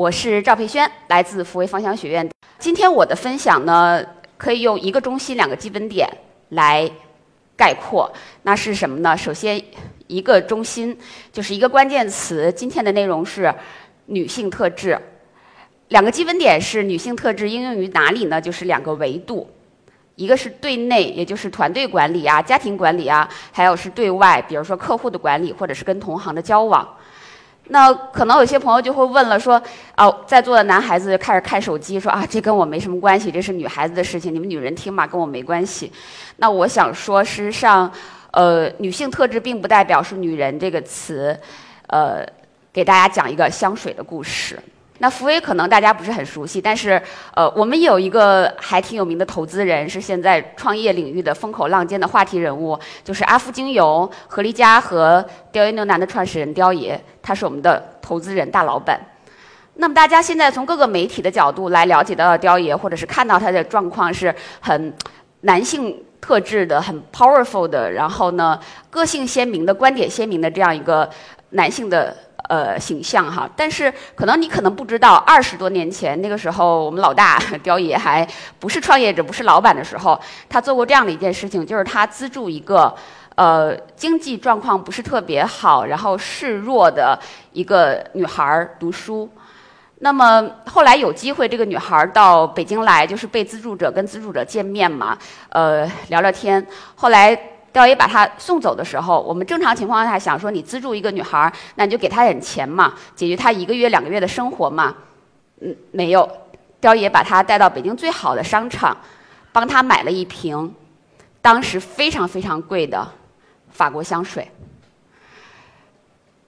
我是赵佩轩，来自福威芳香学院。今天我的分享呢，可以用一个中心、两个基本点来概括。那是什么呢？首先，一个中心就是一个关键词。今天的内容是女性特质。两个基本点是女性特质应用于哪里呢？就是两个维度。一个是对内，也就是团队管理啊、家庭管理啊，还有是对外，比如说客户的管理，或者是跟同行的交往。那可能有些朋友就会问了，说哦，在座的男孩子就开始看手机，说啊，这跟我没什么关系，这是女孩子的事情，你们女人听嘛，跟我没关系。那我想说，事实上，呃，女性特质并不代表是女人这个词，呃，给大家讲一个香水的故事。那福威可能大家不是很熟悉，但是呃，我们有一个还挺有名的投资人，是现在创业领域的风口浪尖的话题人物，就是阿芙精油、合力佳和雕爷牛腩的创始人雕爷，他是我们的投资人大老板。那么大家现在从各个媒体的角度来了解到雕爷，或者是看到他的状况是很男性特质的、很 powerful 的，然后呢，个性鲜明的、观点鲜明的这样一个男性的。呃，形象哈，但是可能你可能不知道，二十多年前那个时候，我们老大 雕爷还不是创业者，不是老板的时候，他做过这样的一件事情，就是他资助一个呃经济状况不是特别好，然后示弱的一个女孩儿读书。那么后来有机会，这个女孩儿到北京来，就是被资助者跟资助者见面嘛，呃，聊聊天。后来。雕爷把她送走的时候，我们正常情况下想说，你资助一个女孩，那你就给她点钱嘛，解决她一个月、两个月的生活嘛。嗯，没有，雕爷把她带到北京最好的商场，帮她买了一瓶，当时非常非常贵的法国香水。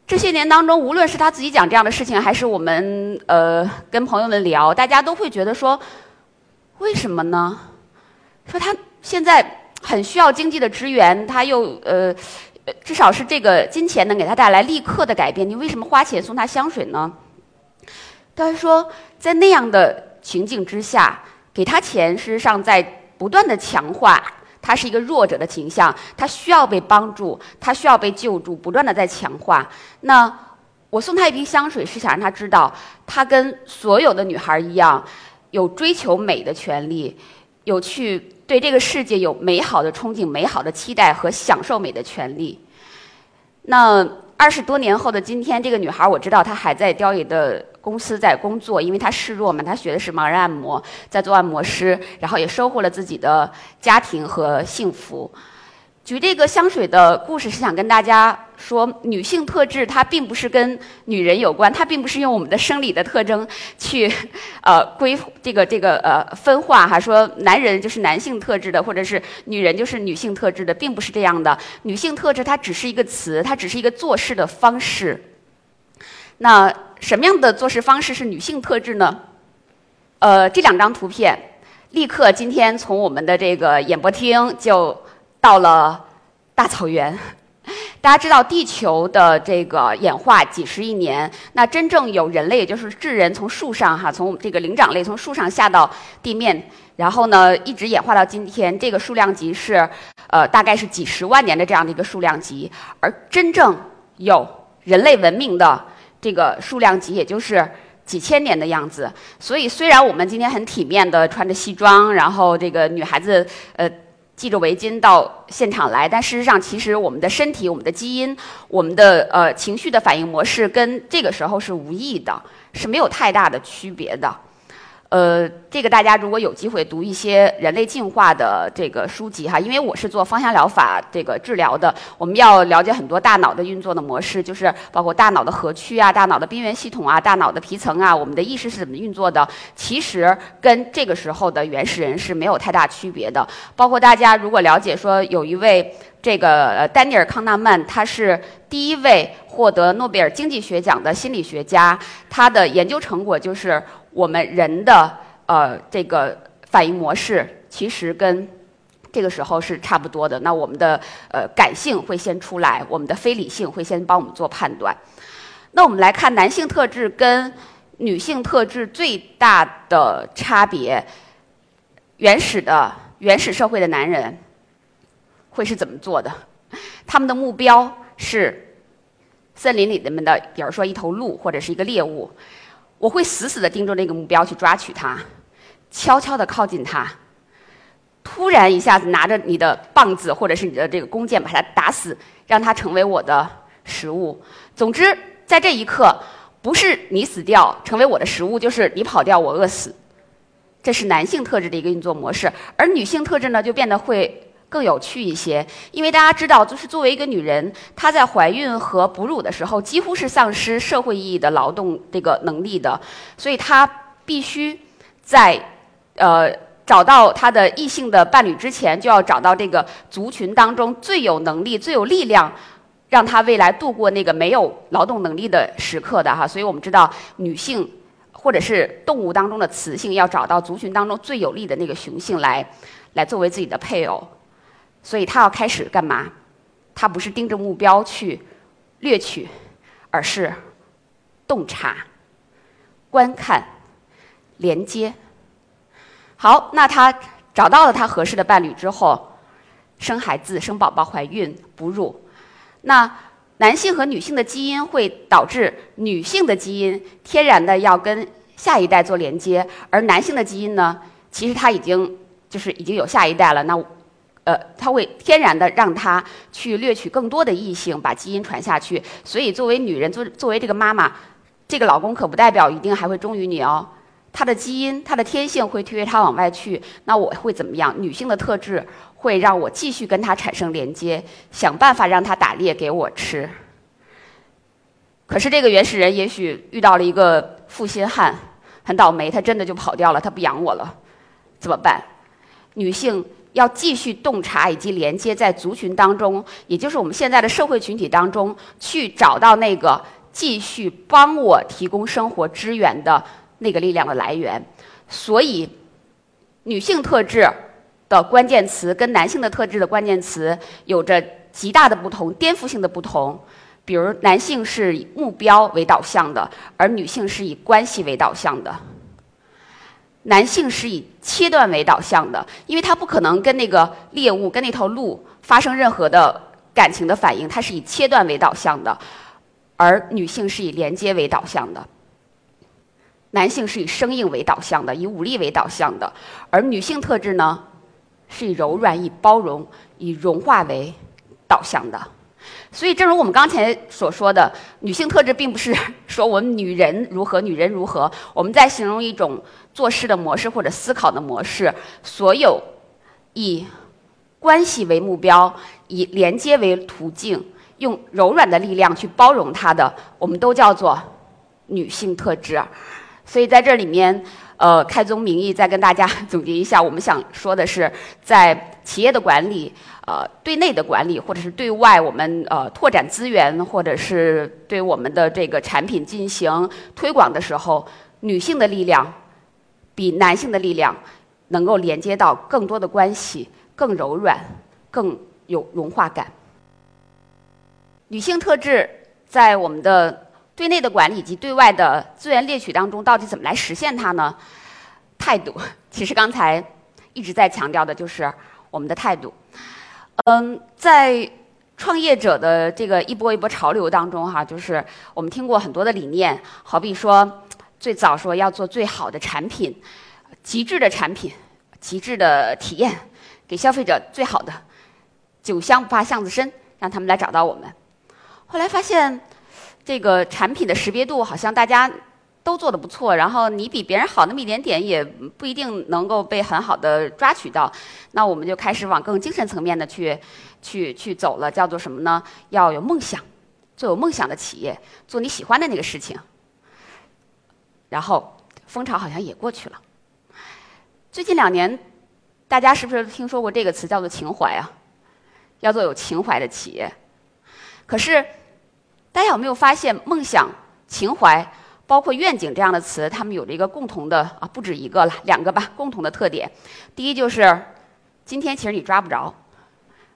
这些年当中，无论是他自己讲这样的事情，还是我们呃跟朋友们聊，大家都会觉得说，为什么呢？说他现在。很需要经济的支援，他又呃，至少是这个金钱能给他带来立刻的改变。你为什么花钱送他香水呢？他说，在那样的情境之下，给他钱，事实上在不断的强化他是一个弱者的形象，他需要被帮助，他需要被救助，不断的在强化。那我送他一瓶香水，是想让他知道，他跟所有的女孩一样，有追求美的权利。有去对这个世界有美好的憧憬、美好的期待和享受美的权利。那二十多年后的今天，这个女孩我知道她还在雕爷的公司在工作，因为她示弱嘛，她学的是盲人按摩，在做按摩师，然后也收获了自己的家庭和幸福。举这个香水的故事是想跟大家说，女性特质它并不是跟女人有关，它并不是用我们的生理的特征去，呃规这个这个呃分化哈，说男人就是男性特质的，或者是女人就是女性特质的，并不是这样的。女性特质它只是一个词，它只是一个做事的方式。那什么样的做事方式是女性特质呢？呃，这两张图片，立刻今天从我们的这个演播厅就。到了大草原，大家知道地球的这个演化几十亿年，那真正有人类，也就是智人从树上哈，从这个灵长类从树上下到地面，然后呢一直演化到今天，这个数量级是呃大概是几十万年的这样的一个数量级，而真正有人类文明的这个数量级，也就是几千年的样子。所以虽然我们今天很体面的穿着西装，然后这个女孩子呃。系着围巾到现场来，但事实上，其实我们的身体、我们的基因、我们的呃情绪的反应模式，跟这个时候是无异的，是没有太大的区别的。呃，这个大家如果有机会读一些人类进化的这个书籍哈，因为我是做芳香疗法这个治疗的，我们要了解很多大脑的运作的模式，就是包括大脑的核区啊、大脑的边缘系统啊、大脑的皮层啊，我们的意识是怎么运作的，其实跟这个时候的原始人是没有太大区别的。包括大家如果了解说，有一位这个丹尼尔康纳曼，他是第一位获得诺贝尔经济学奖的心理学家，他的研究成果就是。我们人的呃这个反应模式其实跟这个时候是差不多的。那我们的呃感性会先出来，我们的非理性会先帮我们做判断。那我们来看男性特质跟女性特质最大的差别。原始的原始社会的男人会是怎么做的？他们的目标是森林里面的，比如说一头鹿或者是一个猎物。我会死死地盯着那个目标去抓取它，悄悄地靠近它，突然一下子拿着你的棒子或者是你的这个弓箭把它打死，让它成为我的食物。总之，在这一刻，不是你死掉成为我的食物，就是你跑掉我饿死。这是男性特质的一个运作模式，而女性特质呢，就变得会。更有趣一些，因为大家知道，就是作为一个女人，她在怀孕和哺乳的时候，几乎是丧失社会意义的劳动这个能力的，所以她必须在呃找到她的异性的伴侣之前，就要找到这个族群当中最有能力、最有力量，让她未来度过那个没有劳动能力的时刻的哈。所以我们知道，女性或者是动物当中的雌性，要找到族群当中最有力的那个雄性来，来作为自己的配偶。所以他要开始干嘛？他不是盯着目标去掠取，而是洞察、观看、连接。好，那他找到了他合适的伴侣之后，生孩子、生宝宝、怀孕、哺乳。那男性和女性的基因会导致女性的基因天然的要跟下一代做连接，而男性的基因呢，其实他已经就是已经有下一代了。那呃，它会天然的让他去掠取更多的异性，把基因传下去。所以，作为女人，作作为这个妈妈，这个老公可不代表一定还会忠于你哦。他的基因，他的天性会推着他往外去。那我会怎么样？女性的特质会让我继续跟他产生连接，想办法让他打猎给我吃。可是这个原始人也许遇到了一个负心汉，很倒霉，他真的就跑掉了，他不养我了，怎么办？女性。要继续洞察以及连接在族群当中，也就是我们现在的社会群体当中，去找到那个继续帮我提供生活支援的那个力量的来源。所以，女性特质的关键词跟男性的特质的关键词有着极大的不同、颠覆性的不同。比如，男性是以目标为导向的，而女性是以关系为导向的。男性是以切断为导向的，因为他不可能跟那个猎物、跟那头鹿发生任何的感情的反应，他是以切断为导向的；而女性是以连接为导向的。男性是以生硬为导向的，以武力为导向的；而女性特质呢，是以柔软、以包容、以融化为导向的。所以，正如我们刚才所说的，女性特质并不是说我们女人如何，女人如何，我们在形容一种。做事的模式或者思考的模式，所有以关系为目标、以连接为途径、用柔软的力量去包容它的，我们都叫做女性特质。所以在这里面，呃，开宗明义再跟大家总结一下，我们想说的是，在企业的管理、呃，对内的管理，或者是对外我们呃拓展资源，或者是对我们的这个产品进行推广的时候，女性的力量。比男性的力量能够连接到更多的关系，更柔软，更有融化感。女性特质在我们的对内的管理以及对外的资源猎取当中，到底怎么来实现它呢？态度，其实刚才一直在强调的就是我们的态度。嗯，在创业者的这个一波一波潮流当中，哈，就是我们听过很多的理念，好比说。最早说要做最好的产品，极致的产品，极致的体验，给消费者最好的，酒香不怕巷子深，让他们来找到我们。后来发现，这个产品的识别度好像大家都做的不错，然后你比别人好那么一点点，也不一定能够被很好的抓取到。那我们就开始往更精神层面的去，去去走了，叫做什么呢？要有梦想，做有梦想的企业，做你喜欢的那个事情。然后风潮好像也过去了。最近两年，大家是不是听说过这个词叫做情怀啊？要做有情怀的企业。可是，大家有没有发现，梦想、情怀，包括愿景这样的词，它们有着一个共同的啊，不止一个了，两个吧，共同的特点。第一就是，今天其实你抓不着，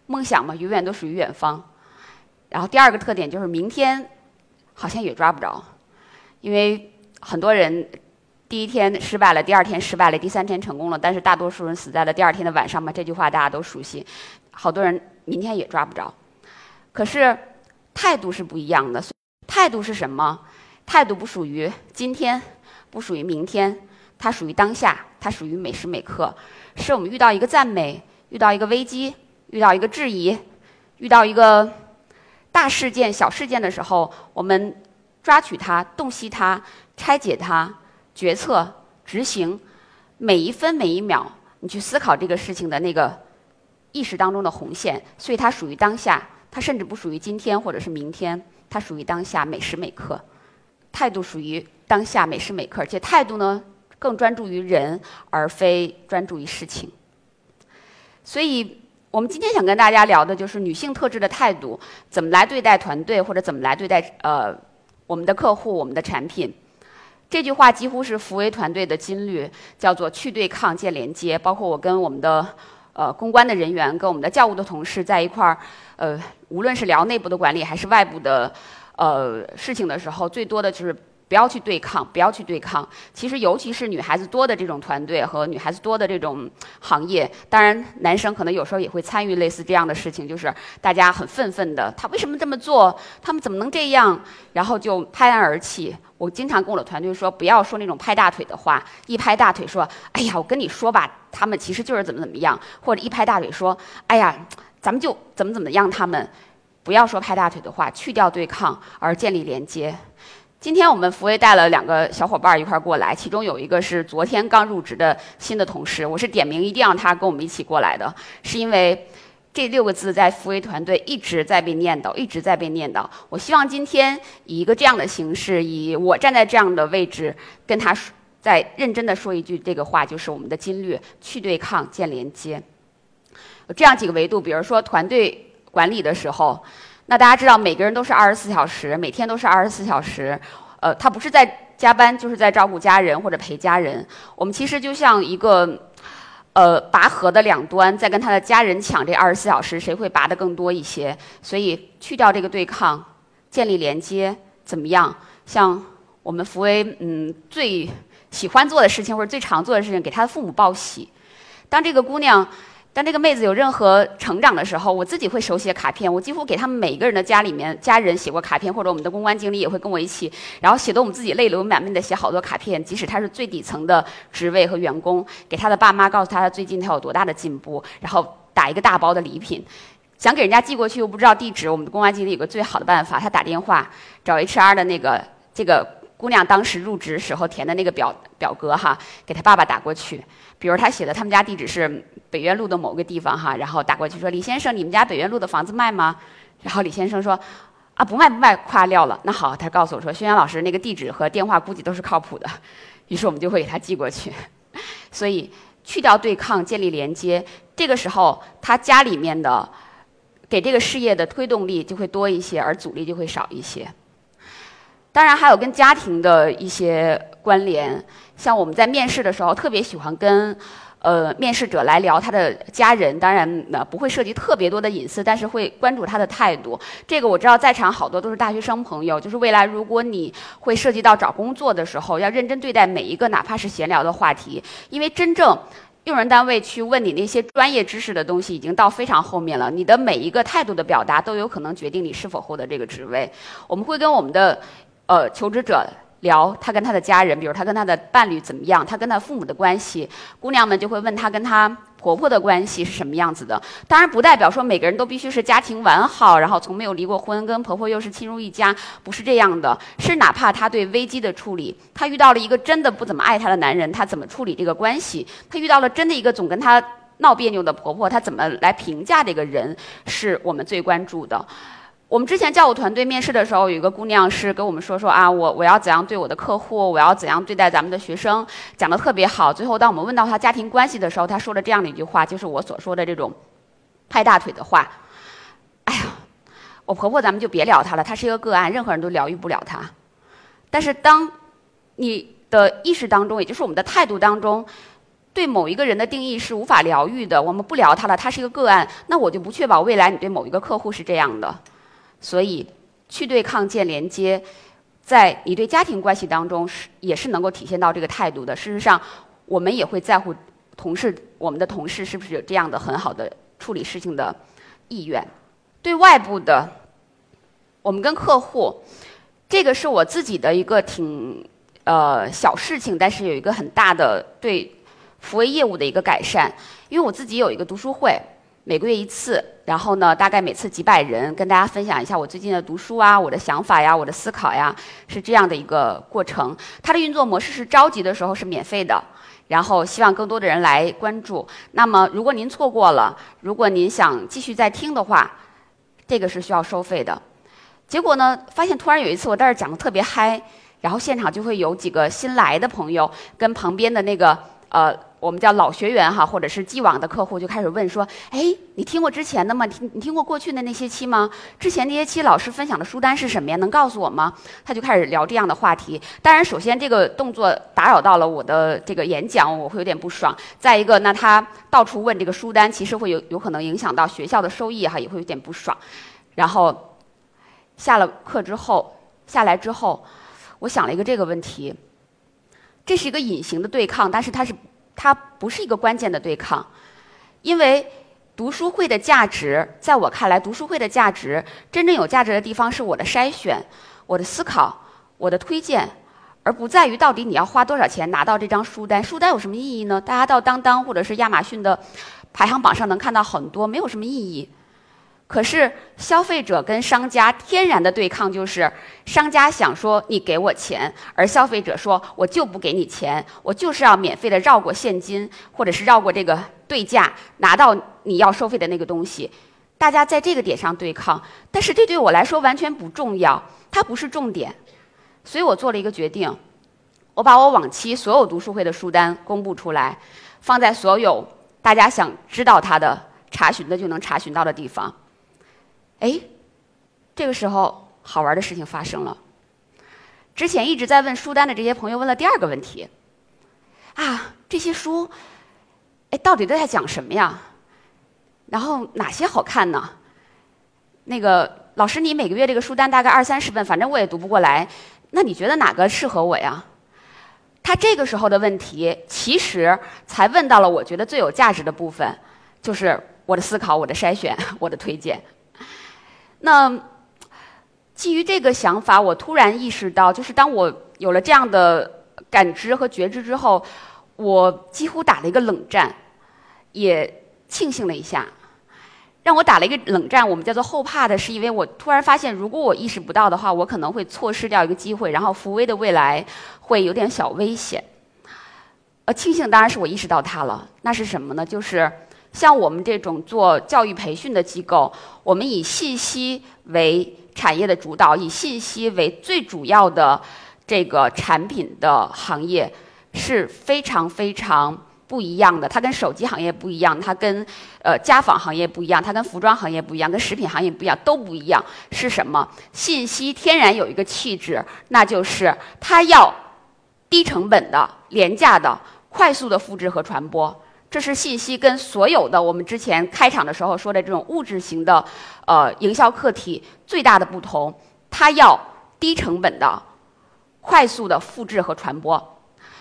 梦想嘛，永远都属于远方。然后第二个特点就是，明天好像也抓不着，因为。很多人第一天失败了，第二天失败了，第三天成功了，但是大多数人死在了第二天的晚上嘛。这句话大家都熟悉。好多人明天也抓不着，可是态度是不一样的。态度是什么？态度不属于今天，不属于明天，它属于当下，它属于每时每刻。是我们遇到一个赞美，遇到一个危机，遇到一个质疑，遇到一个大事件、小事件的时候，我们抓取它、洞悉它、拆解它、决策、执行，每一分每一秒，你去思考这个事情的那个意识当中的红线。所以它属于当下，它甚至不属于今天或者是明天，它属于当下每时每刻。态度属于当下每时每刻，而且态度呢更专注于人，而非专注于事情。所以我们今天想跟大家聊的就是女性特质的态度，怎么来对待团队，或者怎么来对待呃我们的客户、我们的产品。这句话几乎是福威团队的金律，叫做去对抗建连接。包括我跟我们的呃公关的人员，跟我们的教务的同事在一块儿，呃，无论是聊内部的管理还是外部的。呃，事情的时候，最多的就是不要去对抗，不要去对抗。其实，尤其是女孩子多的这种团队和女孩子多的这种行业，当然男生可能有时候也会参与类似这样的事情，就是大家很愤愤的，他为什么这么做？他们怎么能这样？然后就拍案而起。我经常跟我的团队说，不要说那种拍大腿的话，一拍大腿说：“哎呀，我跟你说吧，他们其实就是怎么怎么样。”或者一拍大腿说：“哎呀，咱们就怎么怎么样他们。”不要说拍大腿的话，去掉对抗，而建立连接。今天我们福威带了两个小伙伴一块儿过来，其中有一个是昨天刚入职的新的同事，我是点名一定让他跟我们一起过来的，是因为这六个字在福威团队一直在被念叨，一直在被念叨。我希望今天以一个这样的形式，以我站在这样的位置，跟他说再认真的说一句这个话，就是我们的金律：去对抗，建连接。这样几个维度，比如说团队。管理的时候，那大家知道，每个人都是二十四小时，每天都是二十四小时。呃，他不是在加班，就是在照顾家人或者陪家人。我们其实就像一个，呃，拔河的两端，在跟他的家人抢这二十四小时，谁会拔得更多一些？所以去掉这个对抗，建立连接，怎么样？像我们福威，嗯，最喜欢做的事情或者最常做的事情，给他的父母报喜。当这个姑娘。当这个妹子有任何成长的时候，我自己会手写卡片。我几乎给他们每一个人的家里面家人写过卡片，或者我们的公关经理也会跟我一起，然后写的我们自己泪流满面的写好多卡片。即使他是最底层的职位和员工，给他的爸妈告诉他最近他有多大的进步，然后打一个大包的礼品，想给人家寄过去又不知道地址。我们的公关经理有个最好的办法，他打电话找 HR 的那个这个姑娘当时入职时候填的那个表表格哈，给他爸爸打过去。比如他写的他们家地址是北苑路的某个地方哈，然后打过去说李先生，你们家北苑路的房子卖吗？然后李先生说啊不卖不卖，夸撂了。那好，他告诉我说轩轩老师那个地址和电话估计都是靠谱的，于是我们就会给他寄过去。所以去掉对抗，建立连接，这个时候他家里面的给这个事业的推动力就会多一些，而阻力就会少一些。当然还有跟家庭的一些关联。像我们在面试的时候，特别喜欢跟，呃，面试者来聊他的家人。当然，呢不会涉及特别多的隐私，但是会关注他的态度。这个我知道，在场好多都是大学生朋友。就是未来如果你会涉及到找工作的时候，要认真对待每一个哪怕是闲聊的话题，因为真正用人单位去问你那些专业知识的东西，已经到非常后面了。你的每一个态度的表达，都有可能决定你是否获得这个职位。我们会跟我们的，呃，求职者。聊他跟他的家人，比如他跟他的伴侣怎么样，他跟他父母的关系，姑娘们就会问他跟他婆婆的关系是什么样子的。当然，不代表说每个人都必须是家庭完好，然后从没有离过婚，跟婆婆又是亲如一家，不是这样的。是哪怕他对危机的处理，他遇到了一个真的不怎么爱他的男人，他怎么处理这个关系？他遇到了真的一个总跟他闹别扭的婆婆，他怎么来评价这个人？是我们最关注的。我们之前教务团队面试的时候，有一个姑娘是跟我们说说啊，我我要怎样对我的客户，我要怎样对待咱们的学生，讲的特别好。最后，当我们问到她家庭关系的时候，她说了这样的一句话，就是我所说的这种拍大腿的话。哎呀，我婆婆咱们就别聊她了，她是一个个案，任何人都疗愈不了她。但是，当你的意识当中，也就是我们的态度当中，对某一个人的定义是无法疗愈的，我们不聊他了，他是一个个案，那我就不确保未来你对某一个客户是这样的。所以，去对抗建连接，在你对家庭关系当中是也是能够体现到这个态度的。事实上，我们也会在乎同事，我们的同事是不是有这样的很好的处理事情的意愿。对外部的，我们跟客户，这个是我自己的一个挺呃小事情，但是有一个很大的对服务业务的一个改善。因为我自己有一个读书会，每个月一次，然后呢，大概每次几百人，跟大家分享一下我最近的读书啊，我的想法呀，我的思考呀，是这样的一个过程。它的运作模式是着急的时候是免费的，然后希望更多的人来关注。那么如果您错过了，如果您想继续再听的话，这个是需要收费的。结果呢，发现突然有一次我在这儿讲的特别嗨，然后现场就会有几个新来的朋友跟旁边的那个呃，我们叫老学员哈，或者是既往的客户就开始问说：“哎，你听过之前的吗？听你听过过去的那些期吗？之前那些期老师分享的书单是什么呀？能告诉我吗？”他就开始聊这样的话题。当然，首先这个动作打扰到了我的这个演讲，我会有点不爽。再一个，那他到处问这个书单，其实会有有可能影响到学校的收益哈，也会有点不爽。然后。下了课之后，下来之后，我想了一个这个问题。这是一个隐形的对抗，但是它是它不是一个关键的对抗，因为读书会的价值，在我看来，读书会的价值真正有价值的地方是我的筛选、我的思考、我的推荐，而不在于到底你要花多少钱拿到这张书单。书单有什么意义呢？大家到当当或者是亚马逊的排行榜上能看到很多，没有什么意义。可是消费者跟商家天然的对抗就是，商家想说你给我钱，而消费者说我就不给你钱，我就是要免费的绕过现金，或者是绕过这个对价拿到你要收费的那个东西。大家在这个点上对抗，但是这对我来说完全不重要，它不是重点。所以我做了一个决定，我把我往期所有读书会的书单公布出来，放在所有大家想知道它的查询的就能查询到的地方。哎，这个时候好玩的事情发生了。之前一直在问书单的这些朋友问了第二个问题：啊，这些书，哎，到底都在讲什么呀？然后哪些好看呢？那个老师，你每个月这个书单大概二三十本，反正我也读不过来。那你觉得哪个适合我呀？他这个时候的问题，其实才问到了我觉得最有价值的部分，就是我的思考、我的筛选、我的推荐。那基于这个想法，我突然意识到，就是当我有了这样的感知和觉知之后，我几乎打了一个冷战，也庆幸了一下。让我打了一个冷战，我们叫做后怕的是，因为我突然发现，如果我意识不到的话，我可能会错失掉一个机会，然后福威的未来会有点小危险。呃，庆幸当然是我意识到它了。那是什么呢？就是。像我们这种做教育培训的机构，我们以信息为产业的主导，以信息为最主要的这个产品的行业是非常非常不一样的。它跟手机行业不一样，它跟呃家纺行业不一样，它跟服装行业不一样，跟食品行业不一样，都不一样。是什么？信息天然有一个气质，那就是它要低成本的、廉价的、快速的复制和传播。这是信息跟所有的我们之前开场的时候说的这种物质型的，呃，营销课题最大的不同，它要低成本的、快速的复制和传播。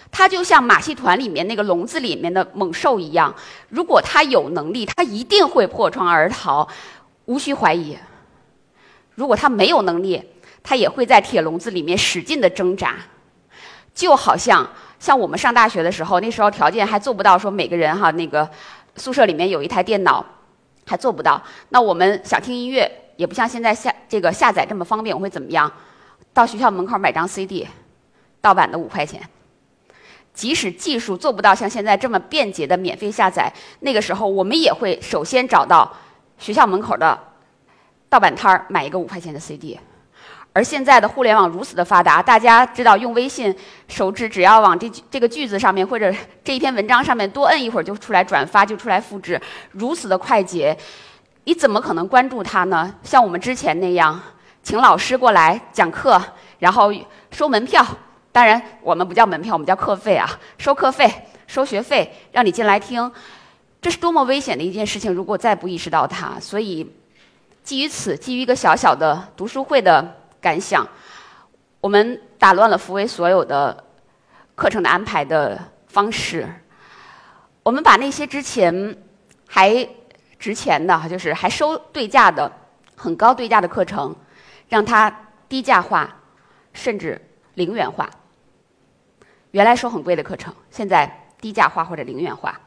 它就像马戏团里面那个笼子里面的猛兽一样，如果它有能力，它一定会破窗而逃，无需怀疑。如果它没有能力，它也会在铁笼子里面使劲的挣扎，就好像。像我们上大学的时候，那时候条件还做不到，说每个人哈那个宿舍里面有一台电脑，还做不到。那我们想听音乐，也不像现在下这个下载这么方便。我会怎么样？到学校门口买张 CD，盗版的五块钱。即使技术做不到像现在这么便捷的免费下载，那个时候我们也会首先找到学校门口的盗版摊儿买一个五块钱的 CD。而现在的互联网如此的发达，大家知道用微信，手指只要往这这个句子上面或者这一篇文章上面多摁一会儿就出来转发，就出来复制，如此的快捷，你怎么可能关注它呢？像我们之前那样，请老师过来讲课，然后收门票，当然我们不叫门票，我们叫课费啊，收课费、收学费，让你进来听，这是多么危险的一件事情！如果再不意识到它，所以基于此，基于一个小小的读书会的。感想，我们打乱了福威所有的课程的安排的方式。我们把那些之前还值钱的，就是还收对价的、很高对价的课程，让它低价化，甚至零元化。原来收很贵的课程，现在低价化或者零元化。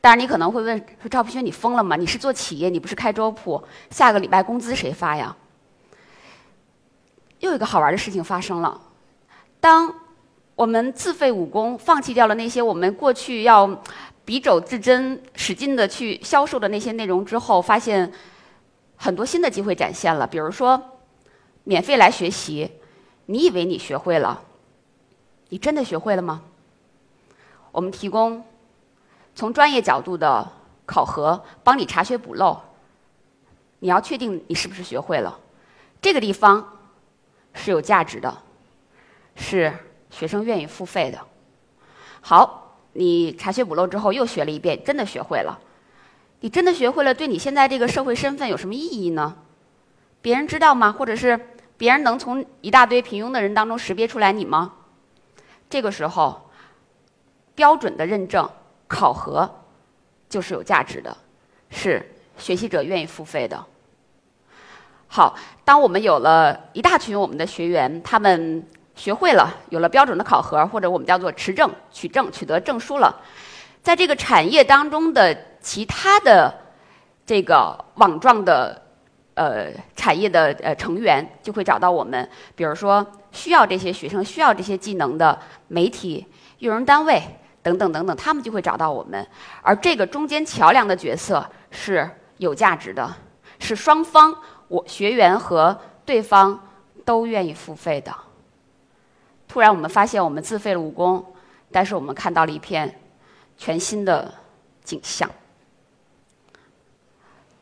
当然，你可能会问说：“赵培轩，你疯了吗？你是做企业，你不是开粥铺，下个礼拜工资谁发呀？”又一个好玩的事情发生了，当我们自废武功，放弃掉了那些我们过去要笔肘自珍、使劲的去销售的那些内容之后，发现很多新的机会展现了。比如说，免费来学习，你以为你学会了？你真的学会了吗？我们提供从专业角度的考核，帮你查缺补漏。你要确定你是不是学会了，这个地方是有价值的，是学生愿意付费的。好，你查缺补漏之后又学了一遍，真的学会了。你真的学会了，对你现在这个社会身份有什么意义呢？别人知道吗？或者是别人能从一大堆平庸的人当中识别出来你吗？这个时候，标准的认证考核就是有价值的，是学习者愿意付费的。好，当我们有了一大群我们的学员，他们学会了，有了标准的考核，或者我们叫做持证、取证、取得证书了，在这个产业当中的其他的这个网状的呃产业的呃成员就会找到我们，比如说。需要这些学生需要这些技能的媒体、用人单位等等等等，他们就会找到我们。而这个中间桥梁的角色是有价值的，是双方我学员和对方都愿意付费的。突然，我们发现我们自费了武功，但是我们看到了一片全新的景象。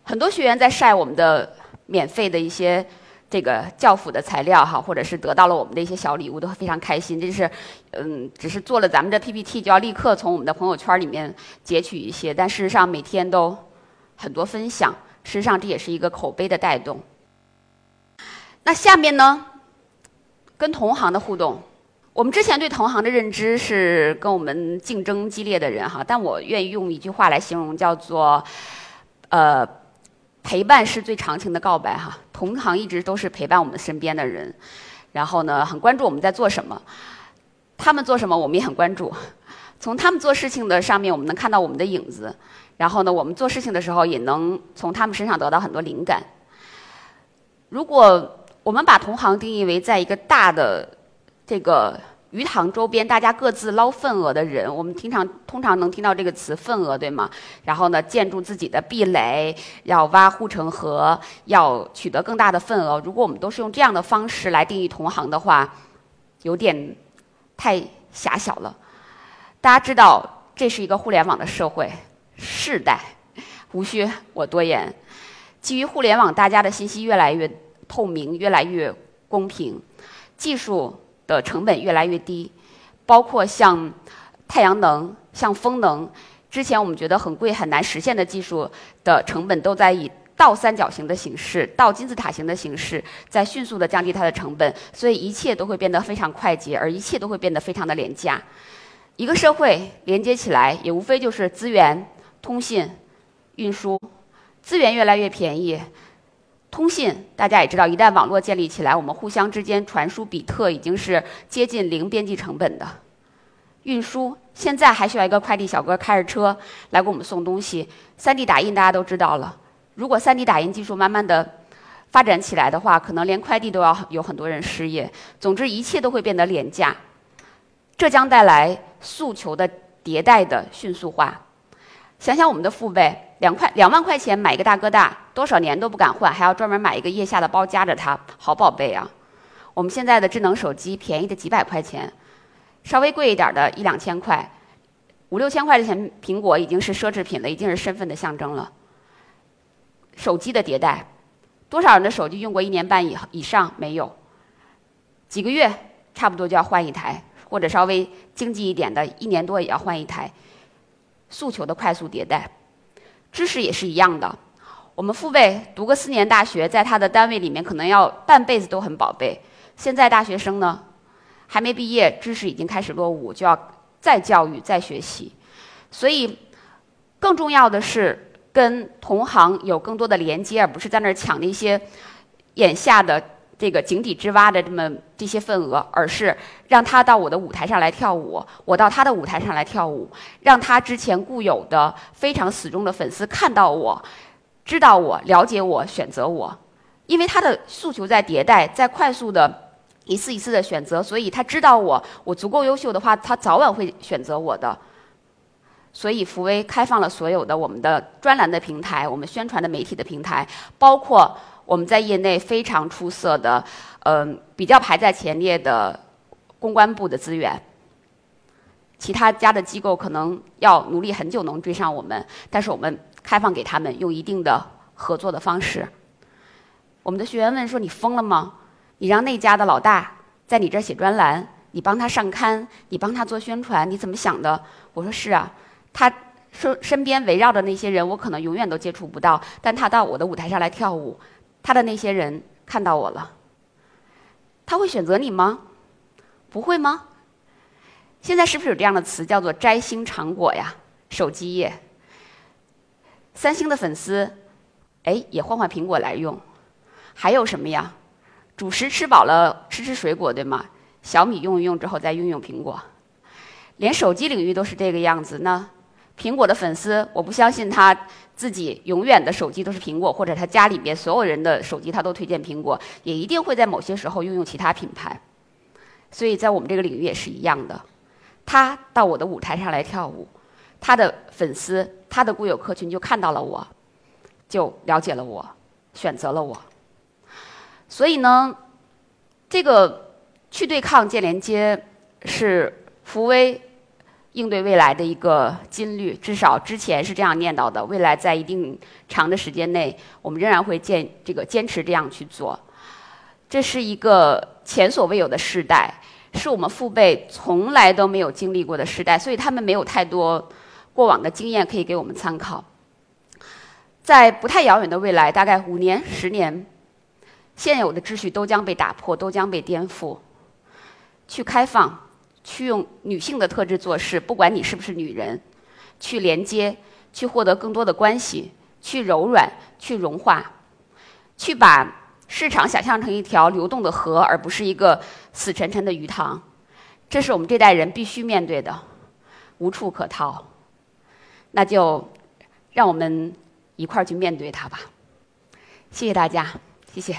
很多学员在晒我们的免费的一些。这个教辅的材料哈，或者是得到了我们的一些小礼物，都非常开心。这是，嗯，只是做了咱们的 PPT，就要立刻从我们的朋友圈里面截取一些。但事实上，每天都很多分享。实际上，这也是一个口碑的带动。那下面呢，跟同行的互动。我们之前对同行的认知是跟我们竞争激烈的人哈，但我愿意用一句话来形容，叫做，呃。陪伴是最长情的告白，哈！同行一直都是陪伴我们身边的人，然后呢，很关注我们在做什么，他们做什么我们也很关注。从他们做事情的上面，我们能看到我们的影子，然后呢，我们做事情的时候也能从他们身上得到很多灵感。如果我们把同行定义为在一个大的这个。鱼塘周边，大家各自捞份额的人，我们经常通常能听到这个词“份额”，对吗？然后呢，建筑自己的壁垒，要挖护城河，要取得更大的份额。如果我们都是用这样的方式来定义同行的话，有点太狭小了。大家知道，这是一个互联网的社会世代，无需我多言。基于互联网，大家的信息越来越透明，越来越公平，技术。的成本越来越低，包括像太阳能、像风能，之前我们觉得很贵、很难实现的技术的成本，都在以倒三角形的形式、倒金字塔形的形式，在迅速的降低它的成本，所以一切都会变得非常快捷，而一切都会变得非常的廉价。一个社会连接起来，也无非就是资源、通信、运输，资源越来越便宜。通信，大家也知道，一旦网络建立起来，我们互相之间传输比特已经是接近零边际成本的。运输，现在还需要一个快递小哥开着车来给我们送东西。3D 打印大家都知道了，如果 3D 打印技术慢慢的发展起来的话，可能连快递都要有很多人失业。总之，一切都会变得廉价，这将带来诉求的迭代的迅速化。想想我们的父辈。两块两万块钱买一个大哥大，多少年都不敢换，还要专门买一个腋下的包夹着它，好宝贝啊！我们现在的智能手机便宜的几百块钱，稍微贵一点的一两千块，五六千块钱苹果已经是奢侈品了，已经是身份的象征了。手机的迭代，多少人的手机用过一年半以以上没有？几个月差不多就要换一台，或者稍微经济一点的，一年多也要换一台。诉求的快速迭代。知识也是一样的，我们父辈读个四年大学，在他的单位里面可能要半辈子都很宝贝。现在大学生呢，还没毕业，知识已经开始落伍，就要再教育、再学习。所以，更重要的是跟同行有更多的连接，而不是在那儿抢那些眼下的这个井底之蛙的这么这些份额，而是让他到我的舞台上来跳舞，我到他的舞台上来跳舞，让他之前固有的非常死忠的粉丝看到我，知道我，了解我，选择我。因为他的诉求在迭代，在快速的一次一次的选择，所以他知道我，我足够优秀的话，他早晚会选择我的。所以福威开放了所有的我们的专栏的平台，我们宣传的媒体的平台，包括。我们在业内非常出色的，嗯，比较排在前列的公关部的资源，其他家的机构可能要努力很久能追上我们，但是我们开放给他们用一定的合作的方式。我们的学员问说：“你疯了吗？你让那家的老大在你这儿写专栏，你帮他上刊，你帮他做宣传，你怎么想的？”我说：“是啊，他身身边围绕的那些人，我可能永远都接触不到，但他到我的舞台上来跳舞。”他的那些人看到我了，他会选择你吗？不会吗？现在是不是有这样的词叫做“摘星尝果”呀？手机业，三星的粉丝，哎，也换换苹果来用。还有什么呀？主食吃饱了，吃吃水果，对吗？小米用一用之后再用用苹果，连手机领域都是这个样子。那苹果的粉丝，我不相信他。自己永远的手机都是苹果，或者他家里边所有人的手机他都推荐苹果，也一定会在某些时候用用其他品牌。所以在我们这个领域也是一样的。他到我的舞台上来跳舞，他的粉丝、他的固有客群就看到了我，就了解了我，选择了我。所以呢，这个去对抗建连接是福威。应对未来的一个金律，至少之前是这样念叨的。未来在一定长的时间内，我们仍然会坚这个坚持这样去做。这是一个前所未有的时代，是我们父辈从来都没有经历过的时代，所以他们没有太多过往的经验可以给我们参考。在不太遥远的未来，大概五年、十年，现有的秩序都将被打破，都将被颠覆，去开放。去用女性的特质做事，不管你是不是女人，去连接，去获得更多的关系，去柔软，去融化，去把市场想象成一条流动的河，而不是一个死沉沉的鱼塘。这是我们这代人必须面对的，无处可逃。那就让我们一块儿去面对它吧。谢谢大家，谢谢。